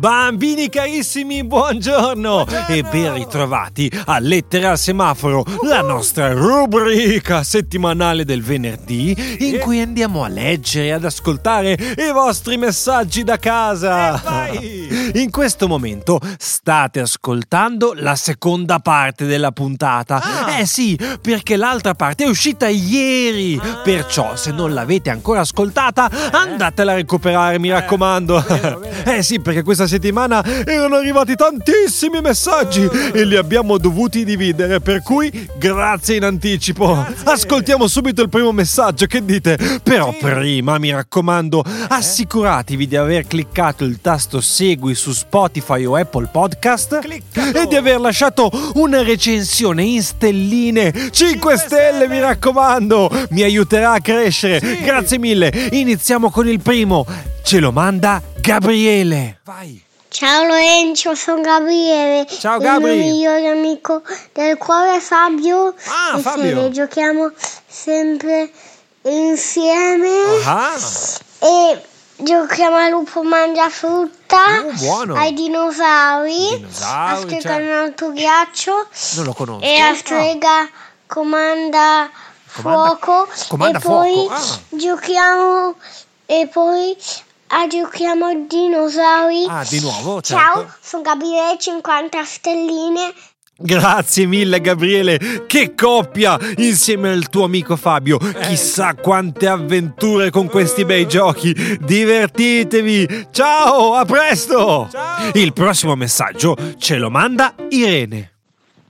Bambini carissimi, buongiorno. E ben ritrovati a Lettere al Semaforo, la nostra rubrica settimanale del venerdì in cui andiamo a leggere e ad ascoltare i vostri messaggi da casa. In questo momento state ascoltando la seconda parte della puntata. Eh sì, perché l'altra parte è uscita ieri. Perciò, se non l'avete ancora ascoltata, andatela a recuperare, mi raccomando. Eh sì, perché questa settimana erano arrivati tantissimi messaggi e li abbiamo dovuti dividere, per cui grazie in anticipo. Ascoltiamo subito il primo messaggio, che dite? Però prima, mi raccomando, assicuratevi di aver cliccato il tasto segui su Spotify o Apple Podcast e di aver lasciato una recensione in stelline 5 stelle, mi raccomando, mi aiuterà a crescere. Grazie mille. Iniziamo con il primo. Ce lo manda Gabriele. Vai. Ciao Lorenzo, sono Gabriele. Ciao, Gabri. Il mio migliore amico del cuore Fabio. Ah, e Fabio. Giochiamo sempre insieme. Ah, E giochiamo a lupo mangia frutta. Oh, buono. Ai dinosauri. Dinosauri, a strega certo. alto ghiaccio. non lo conosco. E a Ah. strega comanda, Comanda- fuoco. comanda e poi fuoco, ah. giochiamo. E poi ah, giochiamo a dinosauri. Ah, di nuovo, Ciao, certo. sono Gabriele 50 stelline. Grazie mille Gabriele, che coppia insieme al tuo amico Fabio. Chissà quante avventure con questi bei giochi. Divertitevi. Ciao, a presto. Il prossimo messaggio ce lo manda Irene.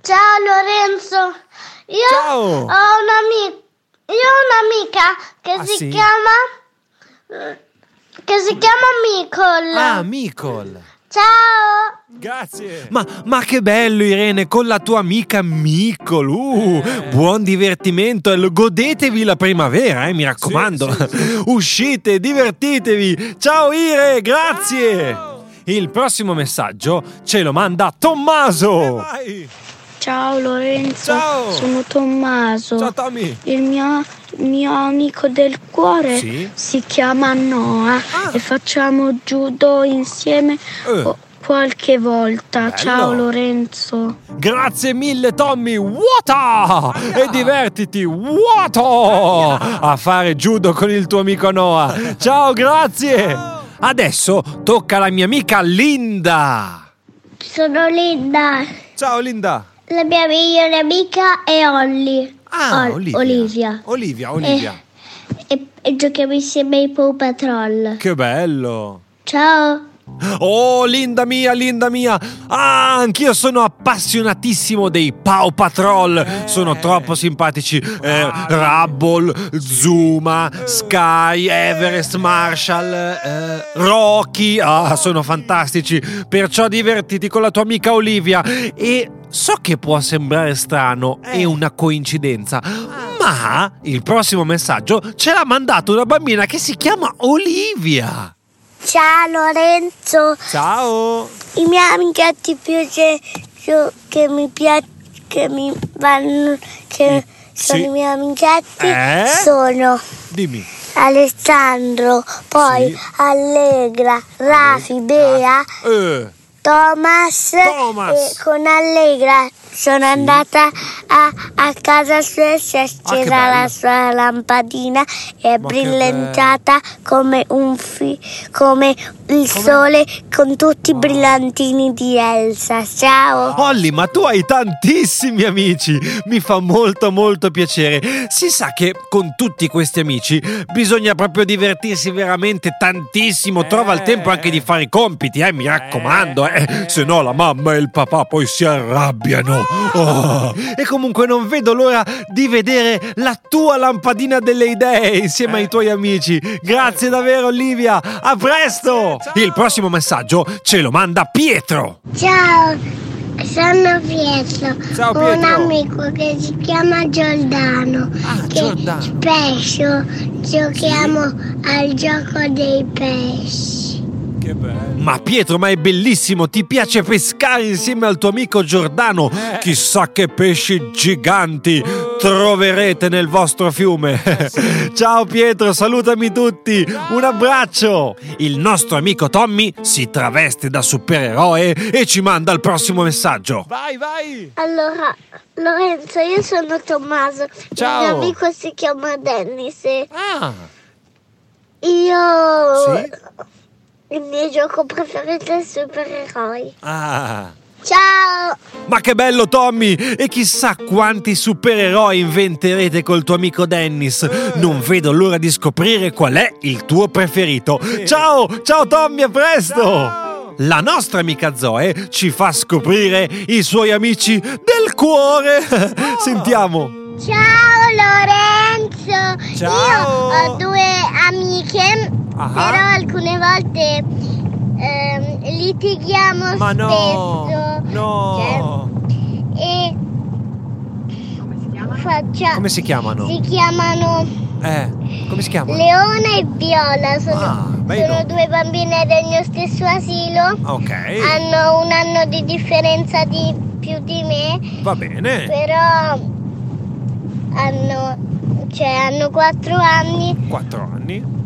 Ciao Lorenzo, io Ciao. ho un'amica, io ho un'amica che Ah, si sì? chiama che si chiama Micol. Ah, Micol. Ciao. Grazie. Ma, ma che bello Irene, con la tua amica Micol. Uh, buon divertimento e godetevi la primavera, eh, mi raccomando. Uscite, divertitevi. Ciao Ire, grazie. Il prossimo messaggio ce lo manda Tommaso. Ciao Lorenzo, Ciao. sono Tommaso. Ciao Tommy. Il mio, mio amico del cuore Sì? si chiama Noah Ah. e facciamo judo insieme o- qualche volta. Bello. Ciao Lorenzo. Grazie mille Tommy, Wata! E divertiti, Wato! A fare judo con il tuo amico Noah. Ciao, grazie! Adesso tocca alla mia amica Linda. Sono Linda. Ciao Linda. La mia migliore amica è Olli. Ah, Ol- Olivia. Olivia. Olivia, Olivia. E, e giochiamo insieme ai Paw Patrol. Che bello. Ciao. Oh, Linda mia, Linda mia! Ah, anch'io sono appassionatissimo dei Paw Patrol. Sono troppo simpatici. Eh, Rubble, Zuma, Sky, Everest, Marshall, eh, Rocky. Ah, sono fantastici. Perciò divertiti con la tua amica Olivia. E so che può sembrare strano e una coincidenza. Ma il prossimo messaggio ce l'ha mandato una bambina che si chiama Olivia. Ciao Lorenzo. Ciao! I miei amichetti piace che mi piace che mi vanno che Sì. sono i miei amichetti Eh? sono Dimmi. Alessandro, poi Sì. Allegra, Rafi, Bea, Eh, Thomas, Thomas. e con Allegra sono andata a, a casa sua e si è Ah, accesa bello. la sua lampadina e è Ma brillantata come un fi- come il sole con tutti i brillantini di Elsa. Ciao! Olli, ma tu hai tantissimi amici. Mi fa molto molto piacere. Si sa che con tutti questi amici bisogna proprio divertirsi veramente tantissimo. Trova il tempo anche di fare i compiti, eh, mi raccomando, eh. Se no la mamma e il papà poi si arrabbiano. Oh. E comunque non vedo l'ora di vedere la tua lampadina delle idee insieme ai tuoi amici. Grazie davvero Olivia. A presto! Il prossimo messaggio ce lo manda Pietro. Ciao, sono Pietro, Ciao, ho un Pietro. amico che si chiama Giordano, Ah, che Giordano. spesso giochiamo al gioco dei pesci. Che bello. Ma Pietro, ma è bellissimo, ti piace pescare insieme al tuo amico Giordano? Eh. Chissà che pesci giganti troverete nel vostro fiume. Eh Ciao Pietro, salutami tutti. Un abbraccio. Il nostro amico Tommy si traveste da supereroe e ci manda il prossimo messaggio. Vai, vai. Allora, Lorenzo, io sono Tommaso. Ciao. Il mio amico si chiama Dennis. Ah. Io... Sì? Il mio gioco preferito è supereroi. Ah. Ciao! Ma che bello Tommy! E chissà quanti supereroi inventerete col tuo amico Dennis. Non vedo l'ora di scoprire qual è il tuo preferito. Ciao! Ciao Tommy, a presto! Ciao. La nostra amica Zoe ci fa scoprire i suoi amici del cuore. Sentiamo. Ciao Lorenzo! Ciao. Io ho due amiche, Ah. però alcune volte ehm, litighiamo Ma no. spesso. No. Cioè, e faccia- Come si chiamano? si chiamano Eh, come si chiamano? Leona e Viola, sono, Ah, sono due bambine del mio stesso asilo. Ok, Hanno un anno di differenza di più di me, va bene. però hanno, cioè, hanno 4 anni Quattro anni.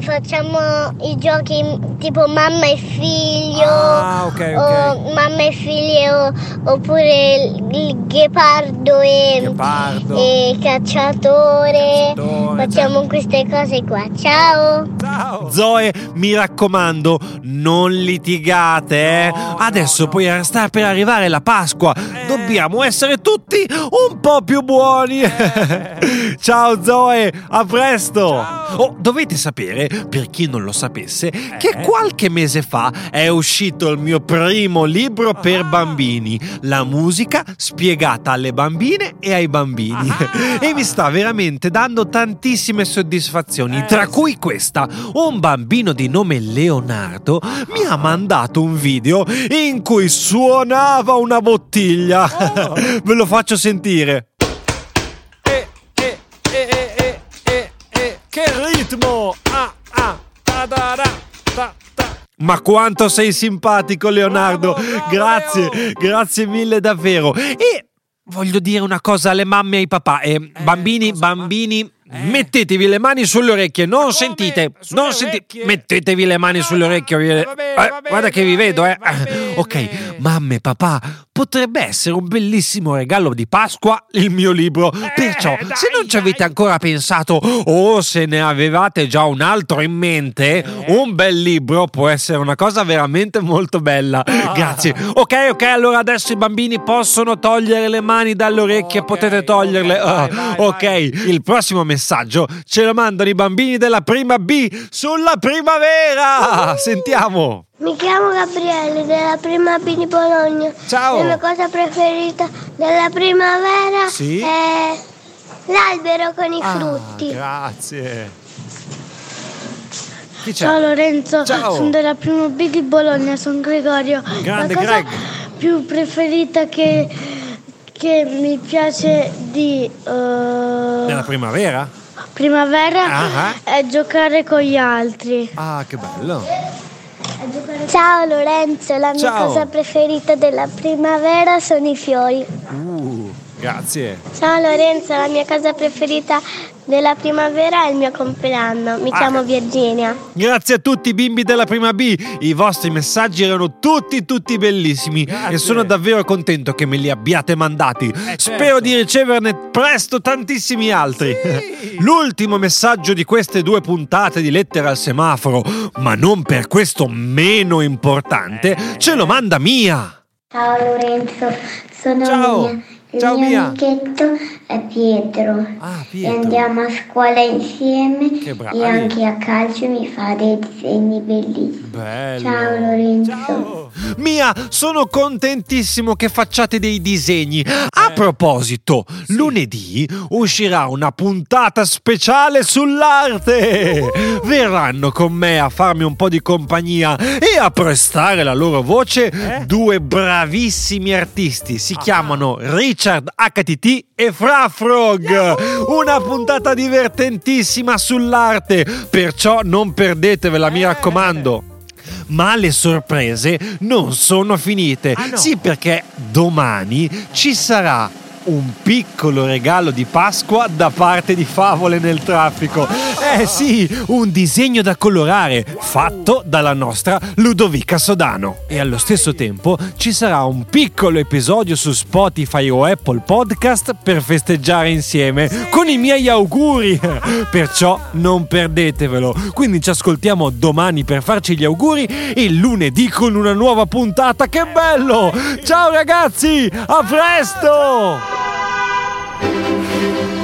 Facciamo i giochi tipo mamma e figlio Ah, ok, ok. o mamma e figlio oppure il, ghepardo e, Ghepardo. e cacciatore. Cacciatore, Facciamo queste cose qua. Ciao! Ciao. Zoe, mi raccomando, non litigate, eh. No, Adesso no, poi sta per arrivare la Pasqua. Dobbiamo essere tutti un po' più buoni. Ciao Zoe, a presto. Ciao. Oh, dovete sapere, per chi non lo sapesse, che Eh? qualche mese fa è uscito il mio primo libro per Ah. bambini, la musica spiegata alle bambine e ai bambini. Ah. E mi sta veramente dando tantissime soddisfazioni, Eh, tra cui questa. Un bambino di nome Leonardo mi ha mandato un video in cui suonava una bottiglia. Oh. Ve lo faccio sentire. Che ritmo. Ah, ah. Ta, da, da, ta, ta. Ma quanto sei simpatico Leonardo, Bravo, bravo, grazie, Leo. grazie mille davvero. E voglio dire una cosa alle mamme e ai papà, eh, bambini, cosa bambini, Eh. mettetevi le mani sulle orecchie, non sentite, non sentite, mettetevi le mani sulle orecchie. eh, guarda che vi vedo, eh. Ok, mamme, papà, potrebbe essere un bellissimo regalo di Pasqua il mio libro. Perciò, Eh, dai, se non ci avete dai. ancora pensato o se ne avevate già un altro in mente, Eh. un bel libro può essere una cosa veramente molto bella. Ah. Grazie. Ok, ok, allora adesso i bambini possono togliere le mani dalle orecchie, Ok, potete toglierle. ok, vai, Ah, vai, ok, vai. il prossimo messaggio ce lo mandano i bambini della prima B sulla primavera. Sentiamo. Mi chiamo Gabriele della prima B di Bologna. Ciao. La mia cosa preferita della primavera Sì? è l'albero con i Ah, frutti. grazie. Chi c'è? Ciao Lorenzo, Ciao. sono della prima B di Bologna, sono Gregorio. Grande La cosa Greg. più preferita che, che mi piace di eh, Nella primavera? primavera Ah. è giocare con gli altri. Ah, che bello. Ciao Lorenzo, la mia Ciao. cosa preferita della primavera sono i fiori. Uh, grazie. Ciao Lorenzo, la mia cosa preferita della primavera è il mio compleanno. Mi Ah. chiamo Virginia. Grazie a tutti bimbi della prima B, i vostri messaggi erano tutti tutti bellissimi Grazie. e sono davvero contento che me li abbiate mandati. certo. Spero di riceverne presto tantissimi altri. Sì. L'ultimo messaggio di queste due puntate di Lettera al semaforo, ma non per questo meno importante, ce lo manda Mia. Ciao Lorenzo, sono Ciao. Mia. Il Ciao, mio Mia. amichetto è Pietro. Ah, E Pietro. andiamo a scuola insieme Che bravi. e anche a calcio mi fa dei disegni bellissimi. Bello. Ciao Lorenzo. Ciao. Mia, sono contentissimo che facciate dei disegni. A proposito, lunedì uscirà una puntata speciale sull'arte. Verranno con me a farmi un po' di compagnia e a prestare la loro voce Eh? due bravissimi artisti. Si chiamano Richard HTT e Frafrog. Una puntata divertentissima sull'arte, perciò non perdetevela, mi Eh. raccomando. Ma le sorprese non sono finite. Ah, no? Sì, perché domani ci sarà un piccolo regalo di Pasqua da parte di Favole nel traffico. Eh sì, un disegno da colorare fatto dalla nostra Ludovica Sodano. E allo stesso tempo ci sarà un piccolo episodio su Spotify o Apple Podcast per festeggiare insieme con i miei auguri. Perciò non perdetevelo. Quindi ci ascoltiamo domani per farci gli auguri e lunedì con una nuova puntata. Che bello! Ciao ragazzi, a presto! thank you.